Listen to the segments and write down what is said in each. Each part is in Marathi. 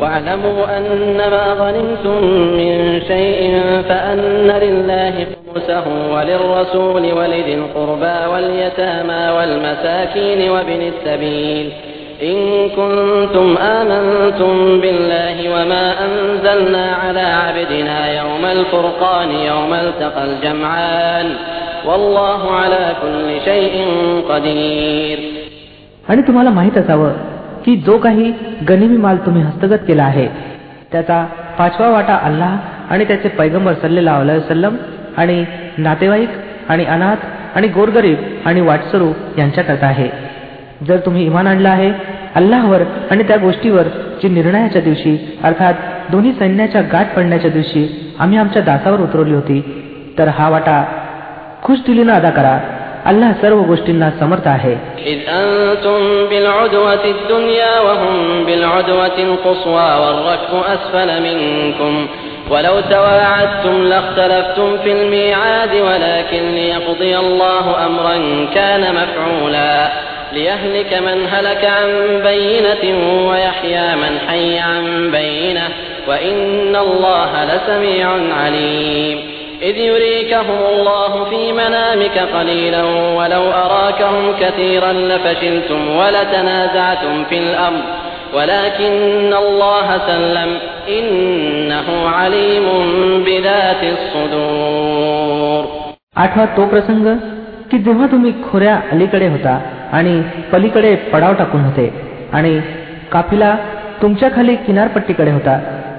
واعلموا أنما غنمتم من شيء فأن لله خمسه وللرسول ولذي القربى واليتامى والمساكين وابن السبيل إن كنتم آمنتم بالله وما أنزلنا على عبدنا يوم الفرقان يوم التقى الجمعان والله على كل شيء قدير आणि तुम्हाला माहीत असावं की जो काही गनिमी माल तुम्ही हस्तगत केला आहे त्याचा पाचवा वाटा अल्लाह आणि त्याचे पैगंबर सल्लेला सल्लम आणि नातेवाईक आणि अनाथ आणि गोरगरीब आणि वाटसरू यांच्याकरता आहे. जर तुम्ही इमान आणलं आहे अल्लाहवर आणि त्या गोष्टीवर जी निर्णयाच्या दिवशी अर्थात दोन्ही सैन्याच्या गाठ पडण्याच्या दिवशी आम्ही आमच्या दासावर उतरवली होती तर हा वाटा खुश दिलीनं अदा करा. अल्लाह सर्व गोष्टींना समर्थ आहे إذ أنتم بالعدوة الدنيا وهم بالعدوة القصوى والركب أسفل منكم ولو تواعدتم لاختلفتم في الميعاد ولكن ليقضي الله أمرا كان مفعولا ليهلك من هلك عن بينة ويحيى من حي عن بينة وإن الله لسميع عليم إذ يريكهم الله في منامك قليلا ولو أراكهم كثيرا لفشلتم ولتنازعتم في الأمر ولكن الله سلم إنه عليم بذات الصدور आठवा तो प्रसंग की जेव्हा तुम्ही खोऱ्या अलीकडे होता आणि पलीकडे पडाव टाकून होते आणि काफिला तुमच्या खाली किनारपट्टीकडे होता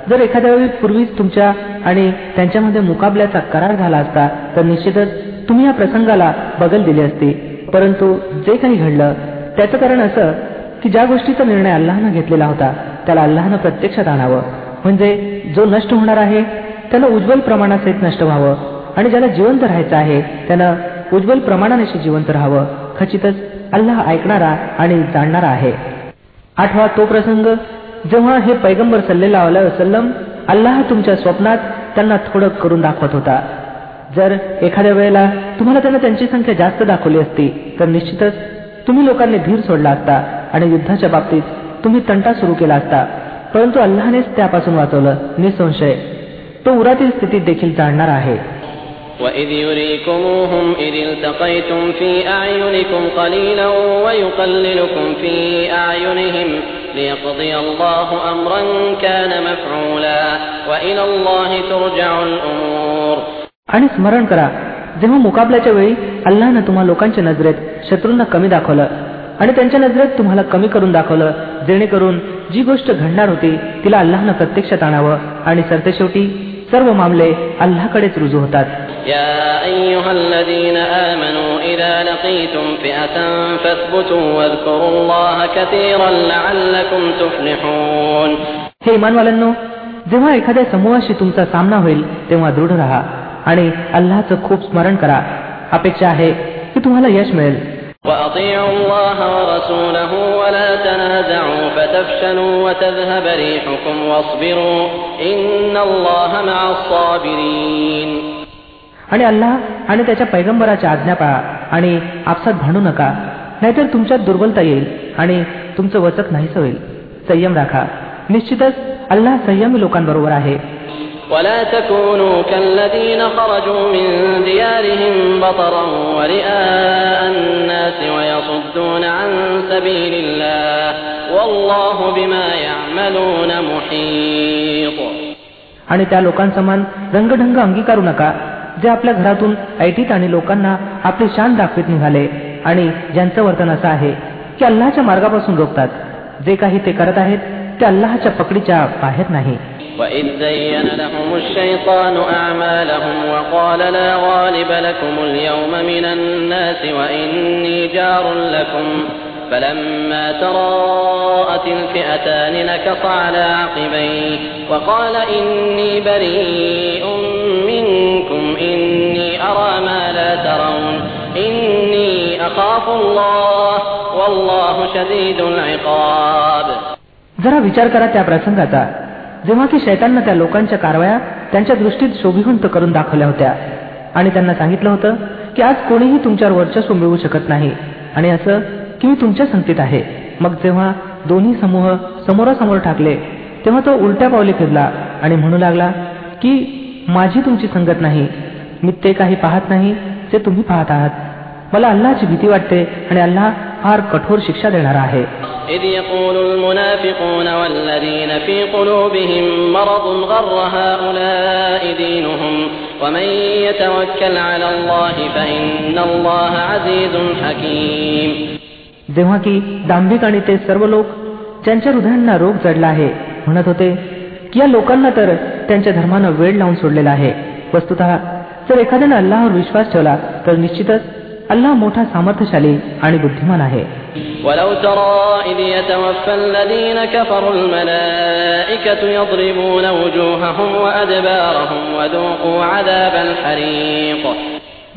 जर एखाद्या वेळी पूर्वीच तुमच्या आणि त्यांच्यामध्ये मुकाबल्याचा करार झाला असता तर निश्चितच तुम्ही या प्रसंगाला बगल दिली असती. परंतु जे काही घडलं त्याचं कारण असं की ज्या गोष्टीचा निर्णय अल्लाहनं घेतलेला होता त्याला अल्लाहनं प्रत्यक्षात आणावं. म्हणजे जो नष्ट होणार आहे त्याला उज्ज्वल प्रमाणासहित नष्ट व्हावं. आणि ज्याला जिवंत राहायचं आहे त्यानं उज्ज्वल प्रमाणाने जिवंत राहावं. खचितच अल्लाह ऐकणारा आणि जाणणारा आहे. आठवा तो प्रसंग जेव्हा हे पैगंबर सल्लेला वसलम अल्लाह तुमच्या स्वप्नात त्यांना थोडं करून दाखवत होता जर एखाद्या वेळेला तुम्हाला त्यानं त्यांची संख्या जास्त दाखवली असती तर निश्चितच तुम्ही लोकांनी धीर सोडला असता आणि युद्धाच्या बाबतीत तुम्ही तंटा सुरू केला असता परंतु अल्लाहनेच त्यापासून वाचवलं निसंशय तो उरातील स्थितीत देखील जाणणार आहे وإذ يريكموهم إذ التقيتم في أعينكم قليلا ويقللكم في أعينهم ليقضي الله أمرا كان مفعولا وإلى الله ترجع الأمور आणि स्मरण करा जेव्हा मुकाबल्याच्या वेळी अल्लानं तुम्हा लोकांच्या नजरेत शत्रूंना कमी दाखवलं आणि त्यांच्या नजरेत तुम्हाला कमी करून दाखवलं जेणेकरून जी गोष्ट घडणार होती तिला अल्लाहनं प्रत्यक्षात आणावं आणि सरतेशेवटी सर्व मामले अल्लाहकडेच रुजू होतात يا أيها الذين آمنوا إذا لقيتم فئة فاثبتوا واذكروا الله كثيرا لعلكم تفلحون हे इमानवाल्यांनो जेव्हा एखाद्या समूहाशी तुमचा सामना होईल तेव्हा दृढ राहा आणि अल्लाचं खूप स्मरण करा अपेक्षा आहे की तुम्हाला यश मिळेल وأطيعوا الله ورسوله ولا تنازعوا فتفشلوا وتذهب ريحكم واصبروا إن الله مع الصابرين आणि अल्लाह आणि त्याच्या पैगंबराच्या आज्ञा पाळा आणि आपसात भांडू नका नाहीतर तुमच्यात दुर्बलता येईल आणि तुमचं वचक नाहीच होईल संयम राखा निश्चितच अल्लाह संयमी लोकांबरोबर आहे ولا تكونوا كالذين خرجوا من ديارهم بطرا ورئاء الناس ويصدون عن سبيل الله والله بما يعملون محيط आणि त्या लोकांसमान रंगढंग अंगीकारू नका जे आपल्या घरातून ऐटीत आणि लोकांना आपली शान दाखवित निघाले आणि ज्यांचं वर्तन असं आहे की अल्लाच्या मार्गापासून रोखतात जे काही ते करत आहेत ते अल्लाच्या पकडीच्या बाहेर नाही وإذ زين لهم الشيطان أعمالهم وقال لا غالب لكم اليوم من الناس وإني جار لكم فلما تراءت الفئتان نكص على عقبيه وقال إني بريء منكم إني أرى ما لا ترون إني أخاف الله والله شديد العقاب जरा विचार करा त्या प्रसंगाचा जेव्हा की शैतांना त्या लोकांच्या कारवाया त्यांच्या दृष्टीत शोभिवंत करून दाखवल्या होत्या आणि त्यांना सांगितलं होतं की आज कोणीही तुमच्यावर वर्चस्व मिळवू शकत नाही आणि असं की मी तुमच्या संगतीत आहे मग जेव्हा दोन्ही समूह समोरासमोर ठाकले तेव्हा तो उलट्या पावले फिरला आणि म्हणू लागला की माझी तुमची संगत नाही मी ते काही पाहत नाही ते तुम्ही पाहत आहात मला अल्लाची भीती वाटते आणि अल्लाह फार कठोर शिक्षा देणारा आहे إذ يقول المنافقون والذين في قلوبهم مرض غر هؤلاء دينهم ومن يتوكل على الله فإن الله عزيز حكيم जेव्हा की दांभिक आणि ते सर्व लोक ज्यांच्या हृदयांना रोग जडला आहे म्हणत होते की या लोकांना तर त्यांच्या धर्मानं वेळ लावून सोडलेला आहे वस्तुत जर एखाद्याने अल्लावर विश्वास ठेवला तर निश्चितच अल्लाह मोठा सामर्थ्यशाली आणि बुद्धिमान आहे ولو ترى إذ يتوفى الذين كفروا الملائكة يضربون وجوههم وأدبارهم وذوقوا عذاب الحريق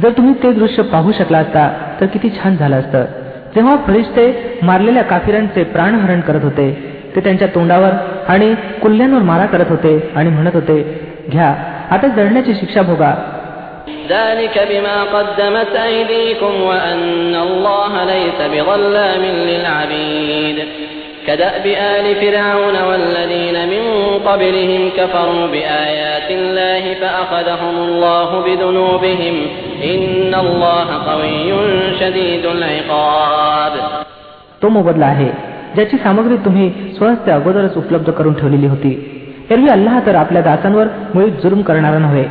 जर तुम्ही ते दृश्य पाहू शकला असता तर किती छान झालं असतं जेव्हा फरिश्ते मारलेल्या काफिरांचे प्राणहरण करत होते ते त्यांच्या तोंडावर आणि कुल्ल्यांवर मारा करत होते आणि म्हणत होते घ्या आता जळण्याची शिक्षा भोगा ذلك بما قدمت أيديكم وأن الله ليس بظلام للعبيد كدأب آل فرعون والذين من قبلهم كفروا بآيات الله فأخذهم الله بذنوبهم إن الله قوي شديد العقاب तो मोबदला आहे ज्याची सामग्री तुम्ही स्वहस्ते अगोदरच उपलब्ध करून ठेवलेली होती एरवी अल्लाह तर आपल्या दासांवर मुळीच जुलूम करणारा नव्हे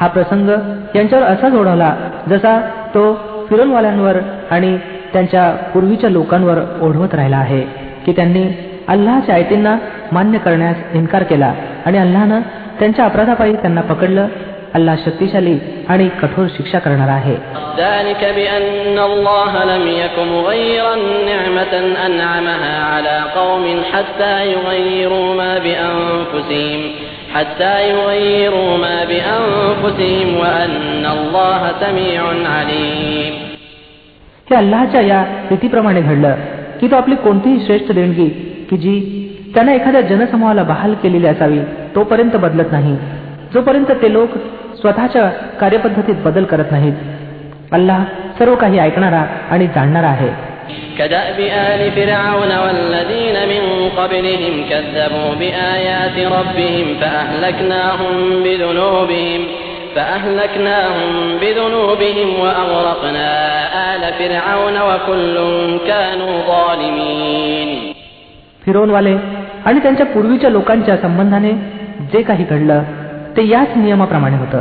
हा प्रसंग यांच्यावर असा ओढवला जसा तो फिरनवाल्यांवर आणि त्यांच्या पूर्वीच्या लोकांवर ओढवत राहिला आहे की त्यांनी अल्लाहच्या आयतींना मान्य करण्यास इन्कार केला आणि अल्लानं त्यांच्या अपराधापायी त्यांना पकडलं अल्लाह शक्तिशाली आणि कठोर शिक्षा करणार आहे ذلك بأن الله لم يك مغيرا نعمة أنعمها على قوم حتى يغيروا ما بأنفسهم حتى يغيروا ما بأنفسهم وأن الله سميع عليم हे अल्लाहच्या या रीतीप्रमाणे घडलं की तो आपली कोणतीही श्रेष्ठ देणगी की जी त्यानं एखाद्या जनसमूहाला बहाल केलेली असावी तोपर्यंत बदलत नाही जोपर्यंत ते लोक स्वतःच्या कार्यपद्धतीत बदल करत नाहीत अल्लाह सर्व काही ऐकणारा आणि जाणणारा आहे كدأب آل فرعون والذين من قبلهم كذبوا بآيات ربهم فأهلكناهم بذنوبهم فأهلكناهم بذنوبهم وأغرقنا آل فرعون وكل كانوا ظالمين फिरोनवाले आणि त्यांच्या पूर्वीच्या लोकांच्या संबंधाने जे काही घडलं ते याच नियमाप्रमाणे होतं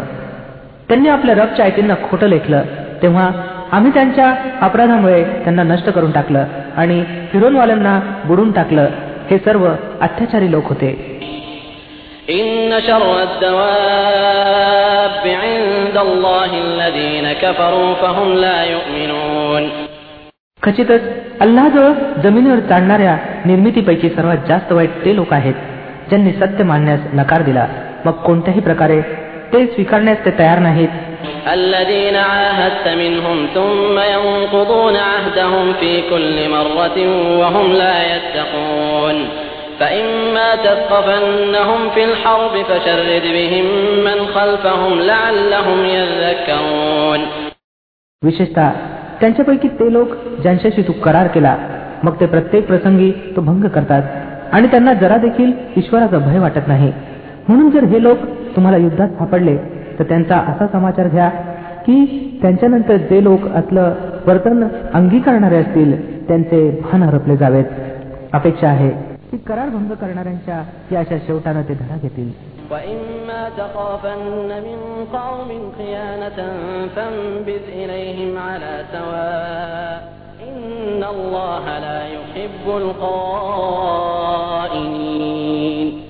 त्यांनी आपल्या रबच्या आयतींना खोटं लेखलं तेव्हा आम्ही त्यांच्या अपराधामुळे त्यांना नष्ट करून टाकलं आणि फिरोनवाल्यांना बुडून टाकलं. हे सर्व अत्याचारी लोक होते. खचितच अल्लाजवळ जमिनीवर चालणाऱ्या निर्मितीपैकी सर्वात जास्त वाईट ते लोक आहेत ज्यांनी सत्य मानण्यास नकार दिला. मग कोणत्याही प्रकारे ते स्वीकारण्यास ते तयार नाहीत الذين عاهدت منهم ثم ينقضون عهدهم في كل مرة وهم لا يتقون فإما تثقفنهم في الحرب فشرد بهم من خلفهم لعلهم يذكرون विशेषतः त्यांच्यापैकी ते लोक ज्यांच्याशी तू करार केला मग ते प्रत्येक प्रसंगी तो भंग करतात आणि त्यांना जरा देखील ईश्वराचा भय वाटत नाही म्हणून जर हे लोक तुम्हाला युद्धात सापडले तर त्यांचा असा समाचार घ्या की त्यांच्यानंतर जे लोक असलं वर्तन अंगीकारणारे असतील त्यांचे भान हरपले जावेत अपेक्षा आहे की करार भंग करणाऱ्यांच्या या अशा शेवटानं ते धडा घेतील وإما تخافن من قوم خيانة فانبذ إليهم على سواء إن الله لا يحب الخائنين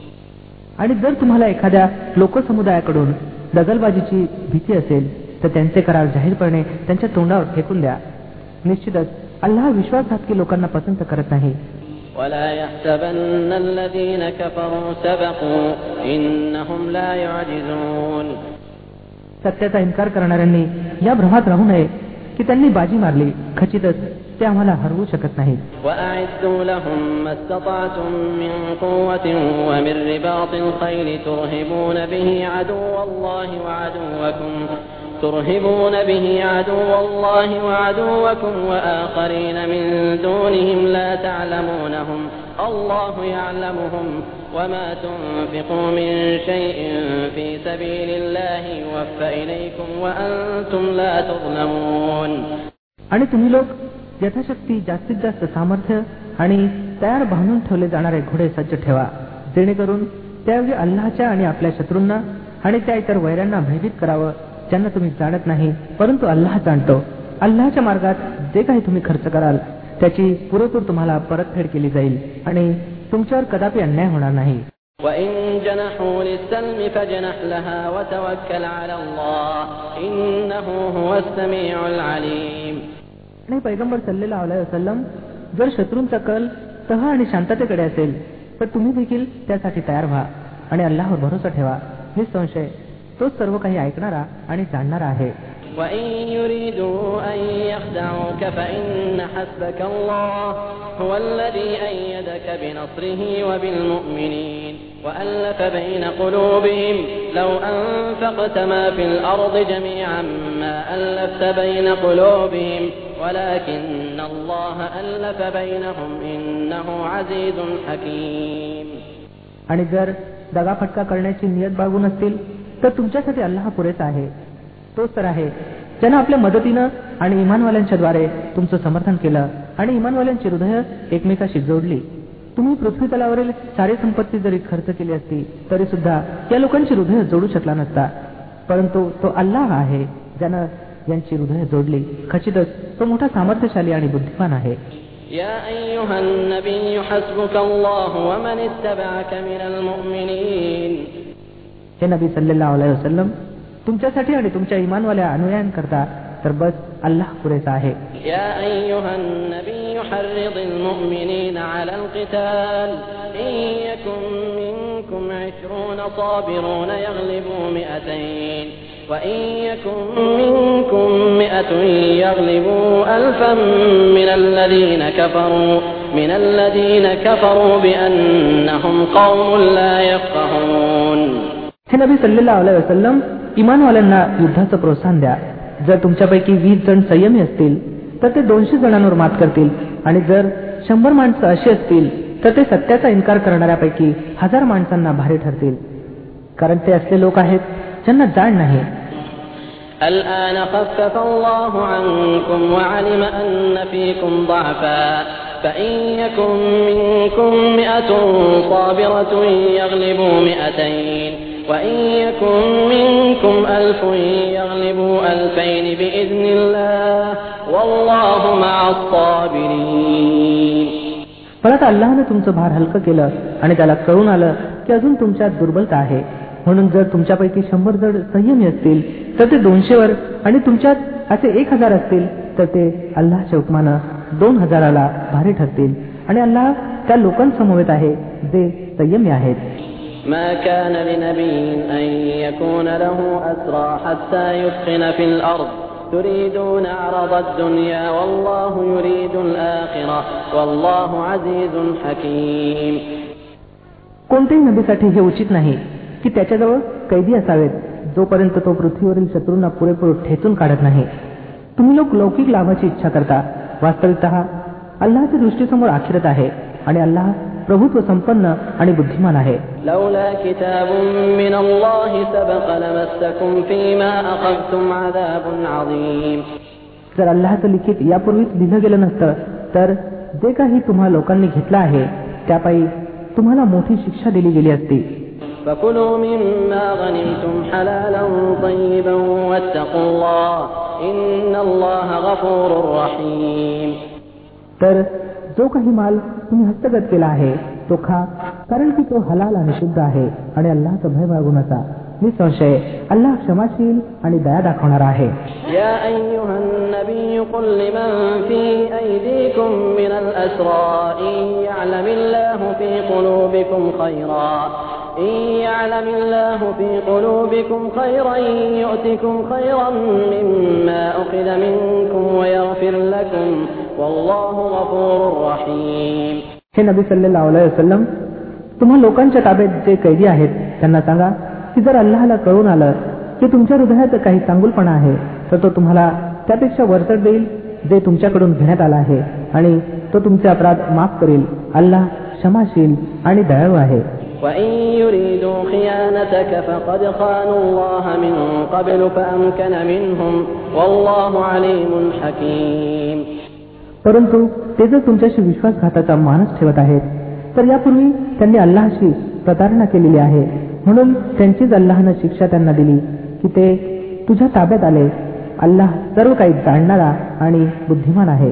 आणि जर तुम्हाला एखाद्या लोकसमुदायाकडून दगलबाजीची भीती असेल तर त्यांचे करार जाहीरपणे त्यांच्या तोंडावर फेकून द्या. निश्चितच अल्लाह विश्वासघातकी लोकांना पसंत करत नाही. सत्याचा इन्कार करणाऱ्यांनी या भ्रमात राहू नये की त्यांनी बाजी मारली. खचितच ते आम्हाला हरवू शकत नाहीत وأعدوا لهم ما استطعتم من قوة ومن رباط الخيل ترهبون به عدو الله وعدوكم ترهبون به عدو الله وعدوكم وآخرين من دونهم لا تعلمونهم الله يعلمهم وما تنفقوا من شيء في سبيل الله يوفى إليكم وأنتم لا تظلمون आणि तुम्ही लोक यथाशक्ती जास्तीत जास्त सामर्थ्य आणि तयार बांधून ठेवले जाणारे घोडे सज्ज ठेवा. जेणेकरून त्यावेळी अल्लाच्या आणि आपल्या शत्रूंना आणि त्या इतर वैऱ्यांना भयभीत करावं ज्यांना तुम्ही जाणत नाही परंतु अल्लाह जाणतो. अल्लाच्या मार्गात जे काही तुम्ही खर्च कराल त्याची पुरेपूर तुम्हाला परतफेड केली जाईल आणि तुमच्यावर कदापि अन्याय होणार नाही. आणि पैगंबर सल्लेला वसलम जर शत्रूंचा कल तह आणि शांततेकडे असेल तर तुम्ही देखील त्यासाठी तयार व्हा आणि अल्लावर भरोसा ठेवा. निसंशय तो सर्व काही ऐकणारा आणि जाणणारा आहे. وألف بين قلوبهم لو أنفقت ما في الأرض جميعا ما ألفت بين قلوبهم ولكن الله ألف بينهم إنه عزيز حكيم आणि जर दगाफटका करण्याची नियत बाळगून असतील तर तुमच्यासाठी अल्लाह पुरेसा आहे तोच तर आहे ज्यानं आपल्या मदतीनं आणि इमानवाल्यांच्या द्वारे तुमचं समर्थन केलं आणि इमानवाल्यांची हृदय एकमेकाशी जोडली तुम्ही पृथ्वी तलावरील सारी संपत्ती जरी खर्च केली असती तरी सुद्धा या लोकांची हृदय जोडू शकला नसता परंतु तो अल्लाह आहे ज्यानं यांची हृदय जोडली खचितच तो मोठा सामर्थ्यशाली आणि बुद्धिमान आहे يا أيها النبي حسبك الله ومن اتبعك من المؤمنين हे नबी सल्लेला वसलम तुमच्यासाठी आणि तुमच्या इमानवाल्या अनुयायांकरता तर बस अल्लाह पुरेसा आहे يا أيها النبي حرض المؤمنين على القتال إن يكن منكم عشرون صابرون يغلبوا مئتين وإن يكن منكم مئة يغلبوا ألفا من الذين كفروا من الذين كفروا بأنهم قوم لا يفقهون हे नबी सल्लेला वसलम इमानवाल्यांना युद्धाचं प्रोत्साहन द्या जर तुमच्यापैकी वीस जण संयमी असतील तर ते दोनशे जणांवर मात करतील आणि जर शंभर माणसं अशी असतील तर ते सत्याचा इन्कार करणाऱ्यापैकी हजार माणसांना भारी ठरतील कारण ते असले लोक आहेत ज्यांना जाण नाही الآن خفف الله عنكم وعلم أن فيكم ضعفا فإن يكن منكم مئة صابرة يغلبوا مئتين وإن يكن منكم ألف يغلبوا ألفين بإذن الله والله مع الصابرين परत अल्लाहने तुमचं भार हलकं केलं आणि त्याला कळून आलं की अजून तुमच्यात दुर्बलता आहे म्हणून जर तुमच्यापैकी शंभर जण संयमी असतील तर ते दोनशेवर आणि तुमच्यात असे एक हजार असतील तर ते अल्लाच्या हुकमानं दोन हजाराला भारी ठरतील आणि अल्लाह त्या लोकांसमवेत आहे जे संयमी आहेत ما كان لنبي أن يكون له أسرى حتى يثخن في الأرض تريدون عرض الدنيا والله يريد الآخرة والله عزيز حكيم कोणत्याही नबीसाठी हे उचित नाही की त्याच्याजवळ कैदी असावेत जोपर्यंत तो पृथ्वीवरील शत्रूंना पुरेपूर ठेचून काढत नाही. तुम्ही लोक लौकिक लाभाची इच्छा करता. वास्तविकत अल्लाच्या दृष्टीसमोर आखिरत आहे आणि अल्लाह प्रभुत्व संपन्न आणि बुद्धिमान आहे. जर अल्लाहचं लिखित यापूर्वीच लिहिलं गेलं नसतं तर जे काही तुम्हा लोकांनी घेतलं आहे त्यापायी तुम्हाला मोठी शिक्षा दिली गेली असती. فكلوا مما غنمتم حلالا طيبا واتقوا الله إن الله غفور رحيم तर जो काही माल तुम्ही हस्तगत केला आहे तो खा कारण की तो हलाल आणि शुद्ध आहे आणि अल्लाहचा भय बाळगून असा निसंशय अल्लाह क्षमाशील आणि दया दाखवणारा आहे يا أيها النبي قل لمن في أيديكم من الأسرى إن يعلم الله في قلوبكم خيرا إن يعلم الله في قلوبكم خيرا يؤتكم خيرا مما أخذ منكم ويغفر لكم والله غفور رحيم हे नबी सल्लेल्लाहु अलैहि वसल्लम तुम्हा लोकांच्या ताब्यात जे कैदी आहेत त्यांना सांगा की जर अल्लाहला कळून आलं की तुमच्या हृदयात काही चांगुलपणा आहे तर तो तुम्हाला त्यापेक्षा वरचढ देईल जे तुमच्याकडून घेण्यात आला आहे आणि तो तुमचे अपराध माफ करेल अल्लाह क्षमाशील आणि दयाळू आहे وإن يريدوا خيانتك فقد خانوا الله من قبل فأمكن منهم والله عليم حكيم परंतु ते जर तुमच्याशी विश्वासघाताचा मानस ठेवत आहेत तर यापूर्वी त्यांनी अल्लाहशी प्रतारणा केलेली आहे म्हणून त्यांचीच अल्लाहनं शिक्षा त्यांना दिली की ते तुझ्या ताब्यात आले अल्लाह सर्व काही जाणणारा आणि बुद्धिमान आहे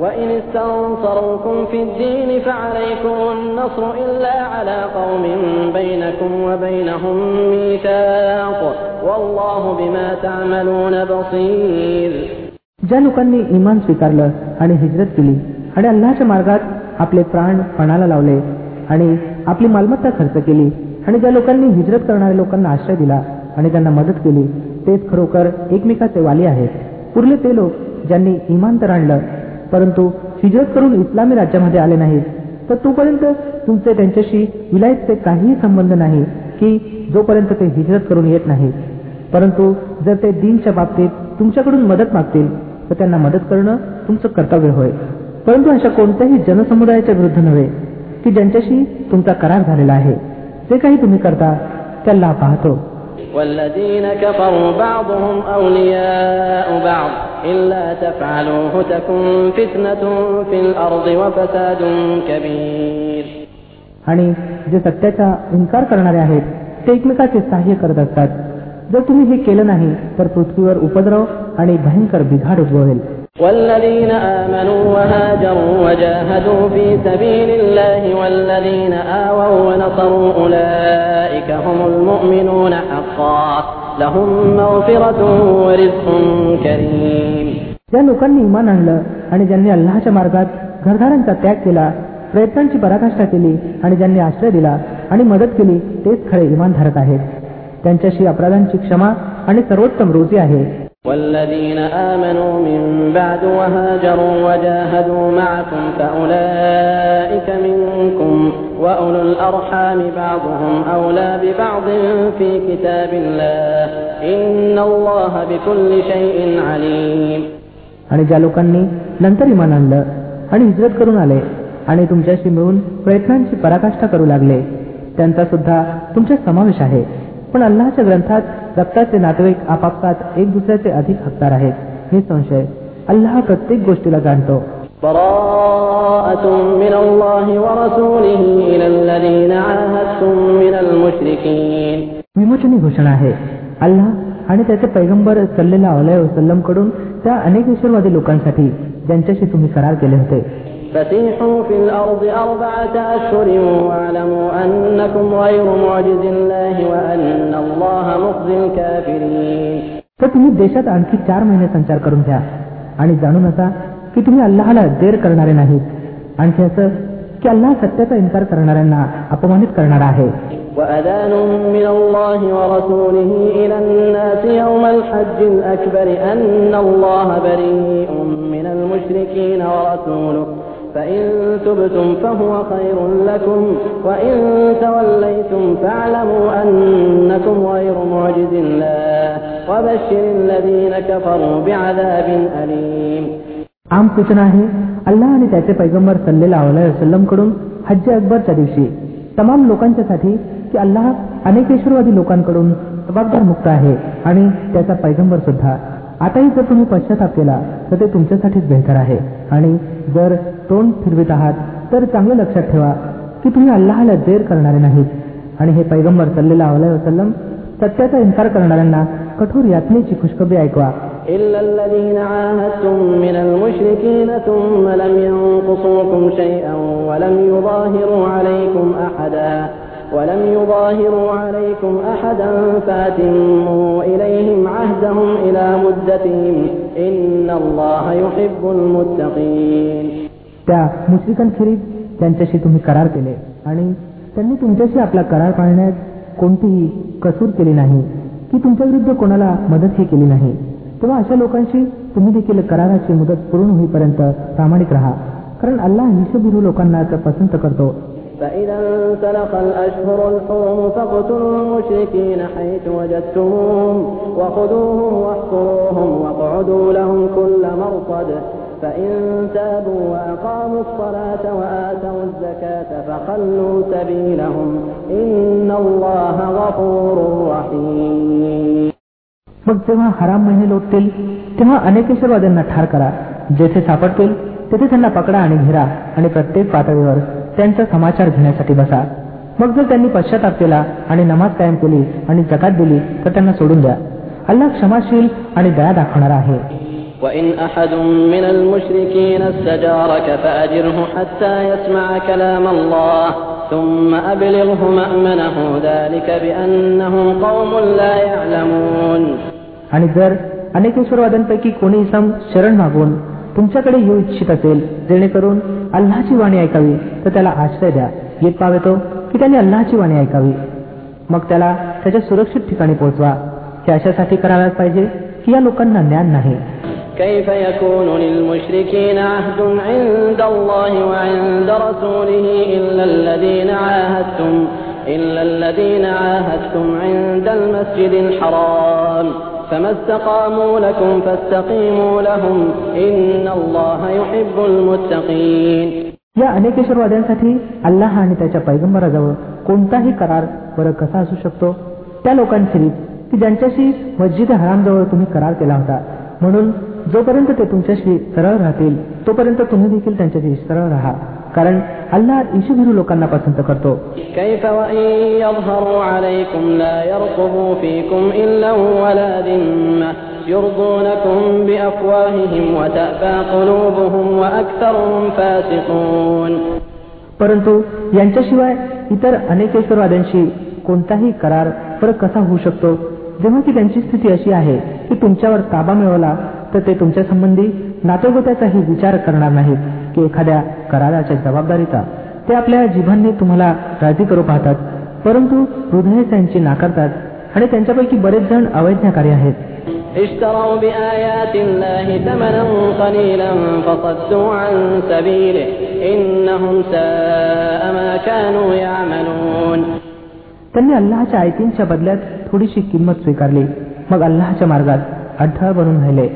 وإن استنصروكم في الدين فعليكم النصر إلا على قوم بينكم وبينهم ميثاق والله بما تعملون بصير ज्या लोकांनी इमान स्वीकारलं आणि हिजरत केली आणि अल्लाच्या मार्गात आपले प्राण पणाला लावले आणि आपली मालमत्ता खर्च केली आणि ज्या लोकांनी हिजरत करणाऱ्या लोकांना आश्रय दिला आणि त्यांना मदत केली तेच खरोखर एकमेकाचे वाली आहेत उरले ते लोक ज्यांनी इमान तर आणलं परंतु हिजरत करून इस्लामी राज्यामध्ये आले नाहीत. तर तोपर्यंत तुमचे त्यांच्याशी विलायतचे काहीही संबंध नाही की जोपर्यंत ते हिजरत करून येत नाहीत. परंतु जर ते दिनच्या बाबतीत तुमच्याकडून मदत मागतील तर त्यांना मदत करणं तुमचं कर्तव्य होय. परंतु अशा कोणत्याही जनसमुदायाच्या विरुद्ध नव्हे की ज्यांच्याशी तुमचा करार झालेला आहे. जे काही तुम्ही करता त्याला पाहतो. والذين كفروا بعضهم أولياء بعض إلا تفعلوه تكن فتنة في الأرض وفساد كبير आणि जे सत्याचा इन्कार करणारे आहेत ते एकमेकाचे सहाय्य करत असतात जर तुम्ही हे केलं नाही तर पृथ्वीवर उपद्रव आणि भयंकर बिघाड उद्भवेल والذين آمنوا وهاجروا وجاهدوا في سبيل الله والذين آووا ونصروا أولئك هم المؤمنون حقا لهم مغفرة ورزق كريم ज्या लोकांनी इमान आणलं आणि ज्यांनी अल्लाहच्या मार्गात घरदारांचा त्याग केला प्रयत्नांची पराकाष्ठा केली आणि ज्यांनी आश्रय दिला आणि मदत केली तेच खरे इमानधारक आहेत त्यांच्याशी अपराधांची क्षमा आणि सर्वोत्तम रोजी आहे والذين آمنوا من بعد وهاجروا وجاهدوا معكم فأولئك منكم وأولو الأرحام بعضهم أولى ببعض في كتاب الله إن الله بكل شيء عليم आणि ज्या लोकांनी नंतर इमान आणलं आणि हिजरत करून आले आणि तुमच्याशी मिळून प्रयत्नांची पराकाष्ठा करू लागले त्यांचा सुद्धा तुमच्या समावेश आहे पण अल्लाच्या ग्रंथात रक्ताचे नातेवाईक आपापसात एक दुसऱ्याचे अधिक हक्कार आहेत. हे संशय अल्लाह प्रत्येक गोष्टीला जाणतो. विमोचनी घोषणा आहे. अल्लाह आणि त्याचे पैगंबर सल्लेला कडून त्या अनेक ईश्वरवादी लोकांसाठी ज्यांच्याशी तुम्ही करार केले होते. فسيحوا في الأرض أربعة أشهر واعلموا أنكم غير معجز الله وأن الله مخزي الكافرين. तर तुम्ही देशात आणखी चार महिने संचार करून आणि जाणून असा की तुम्ही अल्लाहाला देर करणारे नाहीत. आणखी असं की अल्लाह सत्याचा इन्कार करणाऱ्यांना अपमानित करणारा आहे. وأذان من الله ورسوله إلى الناس يوم الحج الأكبر أن الله بريء من المشركين ورسوله. فإن تبتم فهو خير لكم وإن توليتم فاعلموا أنكم غير معجز الله وبشر الذين كفروا بعذاب أليم आम सूचना आहे अल्लाह आणि त्याचे पैगंबर सल्लेला वसलम कडून हज्ज अकबरच्या दिवशी तमाम लोकांच्यासाठी की अल्लाह अनेकेश्वरवादी लोकांकडून जबाबदार मुक्त आहे आणि त्याचा पैगंबर सुद्धा आताही जर तुम्ही पश्चाताप केला तर ते तुमच्यासाठीच बेहतर आहे आणि जर तोंड फिरवित आहात तर चांगलं लक्षात ठेवा की तुम्ही अल्लाहला देर करणारे नाहीत आणि हे पैगंबर सल्लेला वसलम सत्याचा इन्कार करणाऱ्यांना कठोर यातनेची खुशखबरी ऐकवा إلا الذين عاهدتم من المشركين ثم لم ينقصوكم شيئا ولم يظاهروا عليكم أحدا ولم يظاهروا عليكم أحدا فأتموا إليهم عهدهم إلى مدتهم إن الله يحب المتقين त्या मुश्रिकांखेरीज त्यांच्याशी तुम्ही करार केले आणि त्यांनी तुमच्याशी आपला करार पाळण्यात कोणतीही कसूर केली नाही की तुमच्या विरुद्ध कोणाला मदतही केली नाही तेव्हा अशा लोकांशी तुम्ही देखील कराराची मुदत पूर्ण होईपर्यंत प्रामाणिक राहा कारण अल्लाह हिशोबिरू लोकांना पसंत करतो فإذا انسلخ الأشهر الحرم فاقتلوا المشركين حيث وجدتموهم وخذوهم واحصروهم واقعدوا لهم كل مرصد فإن تابوا وأقاموا الصلاة وآتوا الزكاة فخلوا سبيلهم إن الله غفور رحيم मग जेव्हा हराम महिने लोटतील तेव्हा अनेकेश्वरवाद्यांना ठार करा जेथे सापडतील तेथे त्यांना पकडा आणि घेरा आणि प्रत्येक पातळीवर त्यांचा समाचार घेण्यासाठी बसा मग जर त्यांनी पश्चाताप केला आणि नमाज कायम केली आणि जकात दिली तर त्यांना सोडून द्या अल्लाह क्षमाशील आणि दया दाखवणारा आहे وإن أحد من المشركين استجارك فأجره حتى يسمع كلام الله ثم أبلغه مأمنه ذلك بأنهم قوم لا يعلمون आणि जर अनेकेश्वरवाद्यांपैकी कोणी इसम शरण मागून तुमच्याकडे येऊ इच्छित असेल जेणेकरून अल्लाची वाणी ऐकावी तर त्याला आश्रय द्या येत पावेतो की त्याने अल्लाची वाणी ऐकावी मग त्याला त्याच्या सुरक्षित ठिकाणी पोहोचवा हे अशासाठी करायलाच पाहिजे की या लोकांना ज्ञान नाही كيف يكون للمشركين عهد عند الله وعند رسوله إلا الذين عاهدتم إلا الذين عاهدتم عند المسجد الحرام فما استقاموا لكم فاستقيموا لهم إن الله يحب المتقين या अनेकेश्वरवाद्यांसाठी अल्लाह आणि त्याच्या पैगंबराजवळ कोणताही करार बरं कसा असू शकतो त्या लोकांखेरीज की ज्यांच्याशी मस्जिद हरामजवळ तुम्ही करार केला होता. म्हणून जोपर्यंत ते तुमच्याशी सरळ राहतील तोपर्यंत तुम्ही देखील त्यांच्याशी सरळ राहा. कारण अल्ला ईशुभिरू लोकांना पसंत करतो. परंतु यांच्याशिवाय इतर अनेकेश्वरवाद्यांशी कोणताही करार फरक कसा होऊ शकतो? जेव्हा की त्यांची स्थिती अशी आहे की तुमच्यावर ताबा मिळवला तर ते तुमच्या संबंधी नातेगोत्याचाही विचार करणार नाहीत की एखाद्या कराराच्या जबाबदारीचा. ते आपल्या जिभांनी तुम्हाला राजी करू पाहतात परंतु हृदय त्यांची नाकारतात आणि त्यांच्यापैकी बरेच जण अवैज्ञाकारी आहेत. त्यांनी अल्लाच्या आयतींच्या बदल्यात थोडीशी किंमत स्वीकारली. मग अल्लाच्या मार्गात अडथळा बनून राहिले.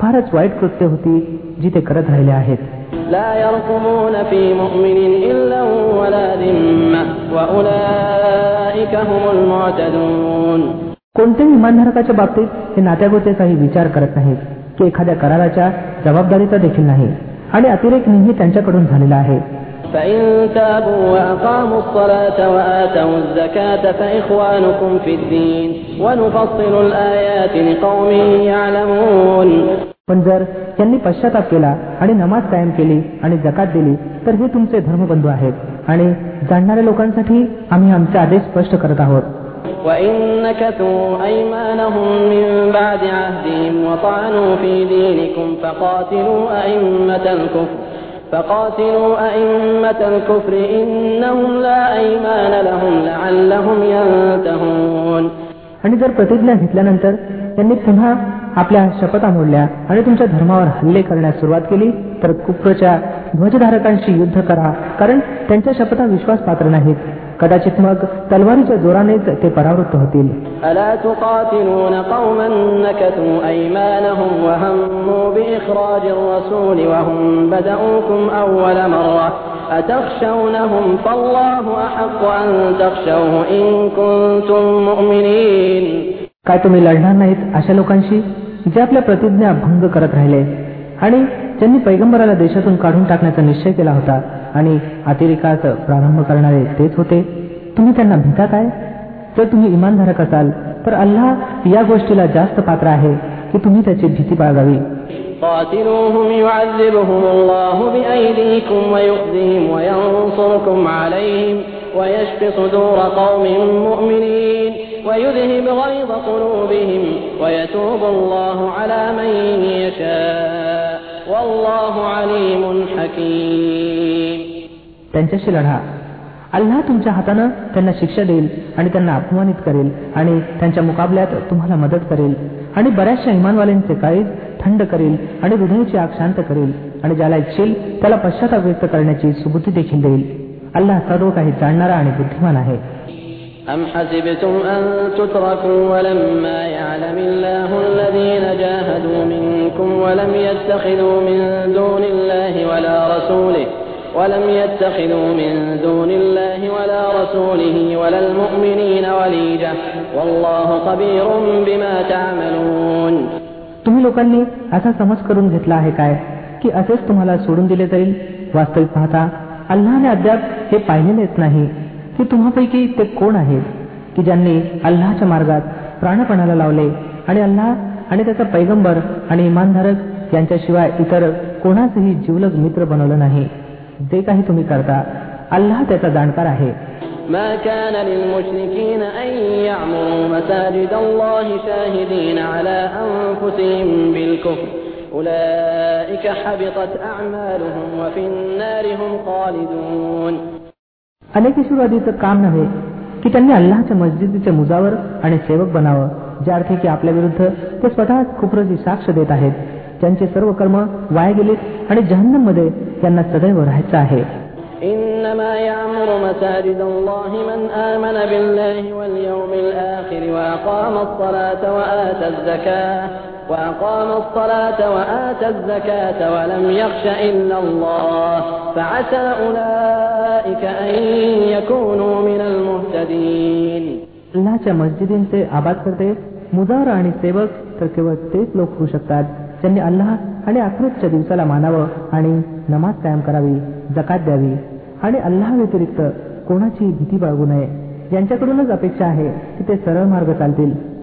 फारच वाईट कृत्य होती जी ते करत राहिले आहेत. कोणत्याही इमानधारकाच्या बाबतीत हे नात्यागोत्याचाही विचार करत नाहीत की एखाद्या कराराच्या जबाबदारीचा देखील नाही. आणि अतिरेक अतिरेकनेही त्यांच्याकडून झालेला आहे. فإن تابوا وأقاموا الصلاة وآتوا الزكاة فإخوانكم في الدين ونفصل الآيات لقوم يعلمون पण जर त्यांनी पश्चाताप केला आणि नमाज कायम केली आणि जकात दिली तर हे तुमचे धर्मबंधू आहेत आणि जाणणाऱ्या लोकांसाठी आम्ही आमचे आदेश स्पष्ट करत आहोत وإن نكثوا أيمانهم من بعد عهدهم وطعنوا في دينكم فقاتلوا أئمة الكفر فقاتلوا أئمة الكفر إنهم لا أيمان لهم لعلهم ينتهون आणि जर प्रतिज्ञा घेतल्यानंतर त्यांनी पुन्हा आपल्या शपथा मोडल्या आणि तुमच्या धर्मावर हल्ले करण्यास सुरुवात केली तर कुप्रच्या ध्वजधारकांशी युद्ध करा कारण त्यांच्या शपथा विश्वास पात्र नाहीत कदाचित मग तलवारीच्या जोरानेच ते परावृत्त होतील ألا تقاتلون قوما نكثوا أيمانهم وهموا بإخراج الرسول وهم بدأوكم أول مرة أتخشونهم فالله أحق أن تخشوه إن كنتم مؤمنين काय तुम्ही लढणार नाहीत अशा लोकांशी जे आपल्या प्रतिज्ञा भंग करत राहिले आणि ज्यांनी पैगंबराला देशातून काढून टाकण्याचा निश्चय केला होता आणि अतिरेकाच प्रारंभ करणारे तेच होते तुम्ही त्यांना भिता काय जर तुम्ही इमानधारक असाल तर अल्लाह या गोष्टीला जास्त पात्र आहे की तुम्ही त्याची भीती बाळगावी قاتلوهم يعذبهم الله بأيديكم ويخزهم وينصركم عليهم ويشف صدور قوم مؤمنين ويذهب غيظ قلوبهم ويتوب الله على من يشاء والله عليم حكيم त्यांच्याशी लढा अल्लाह तुमच्या हातानं त्यांना शिक्षा देईल आणि त्यांना अपमानित करेल आणि त्यांच्या मुकाबल्यात तुम्हाला मदत करेल आणि बऱ्याचशा इमानवाल्यांचे काळीज थंड करेल आणि हृदयाची आग शांत करेल आणि ज्याला इच्छेल त्याला पश्चाताप व्यक्त करण्याची सुबुद्धी देखील देईल अल्लाह सर्व काही जाणणारा आणि बुद्धिमान आहे أم حسبتم أن تتركوا ولما يعلم الله الذين جاهدوا منكم ولم يتخذوا من دون الله ولا رسوله ولم يتخذوا من دون الله ولا رسوله ولا المؤمنين وليجة والله خبير بما تعملون तुम्ही लोकांनी असा समज करून घेतला आहे काय की असेच तुम्हाला सोडून दिले जाईल वास्तविक पाहता अल्लाने अद्याप हे पाहिलेलेच नाही की तुम्हापैकी ते कोण आहेत की ज्यांनी अल्लाच्या मार्गात प्राणपणाला लावले आणि अल्लाह आणि त्याचा पैगंबर आणि इमानधारक यांच्याशिवाय इतर कोणाचंही जीवलग मित्र बनवलं नाही जे काही तुम्ही करता अल्लाह त्याचा जाणकार आहे ما كان للمشركين أن يعمروا مساجد الله شاهدين على أنفسهم بالكفر أولئك حبطت أعمالهم وفي النار هم خالدون अनेकेश्वरवादीचं काम नव्हे की त्यांनी अल्लाहच्या मस्जिदीच्या मुजावर आणि सेवक बनावं ज्या अर्थी की आपल्या विरुद्ध ते स्वतः खुपरची साक्ष देत आहेत त्यांचे सर्व कर्म वाया गेलेत आणि जहन्नम मध्ये त्यांना सदैव राहायचं आहे إنما يعمر مساجد الله من آمن بالله واليوم الآخر وأقام الصلاة وآتى الزكاة وأقام الصلاة وآتى الزكاة ولم يخش إلا الله فعسى أولئك أن يكونوا من المهتدين अल्लाच्या मस्जिदींचे आबाद करते मुजावर आणि सेवक तर केवळ तेच लोक होऊ शकतात ज्यांनी अल्लाह आणि अखरोतच्या दिवसाला मानावं आणि नमाज कायम करावी जकात द्यावी आणि अल्लाह व्यतिरिक्त कोणाची भीती बाळगू नये. यांच्याकडूनच अपेक्षा आहे की ते सरळ मार्ग चालतील.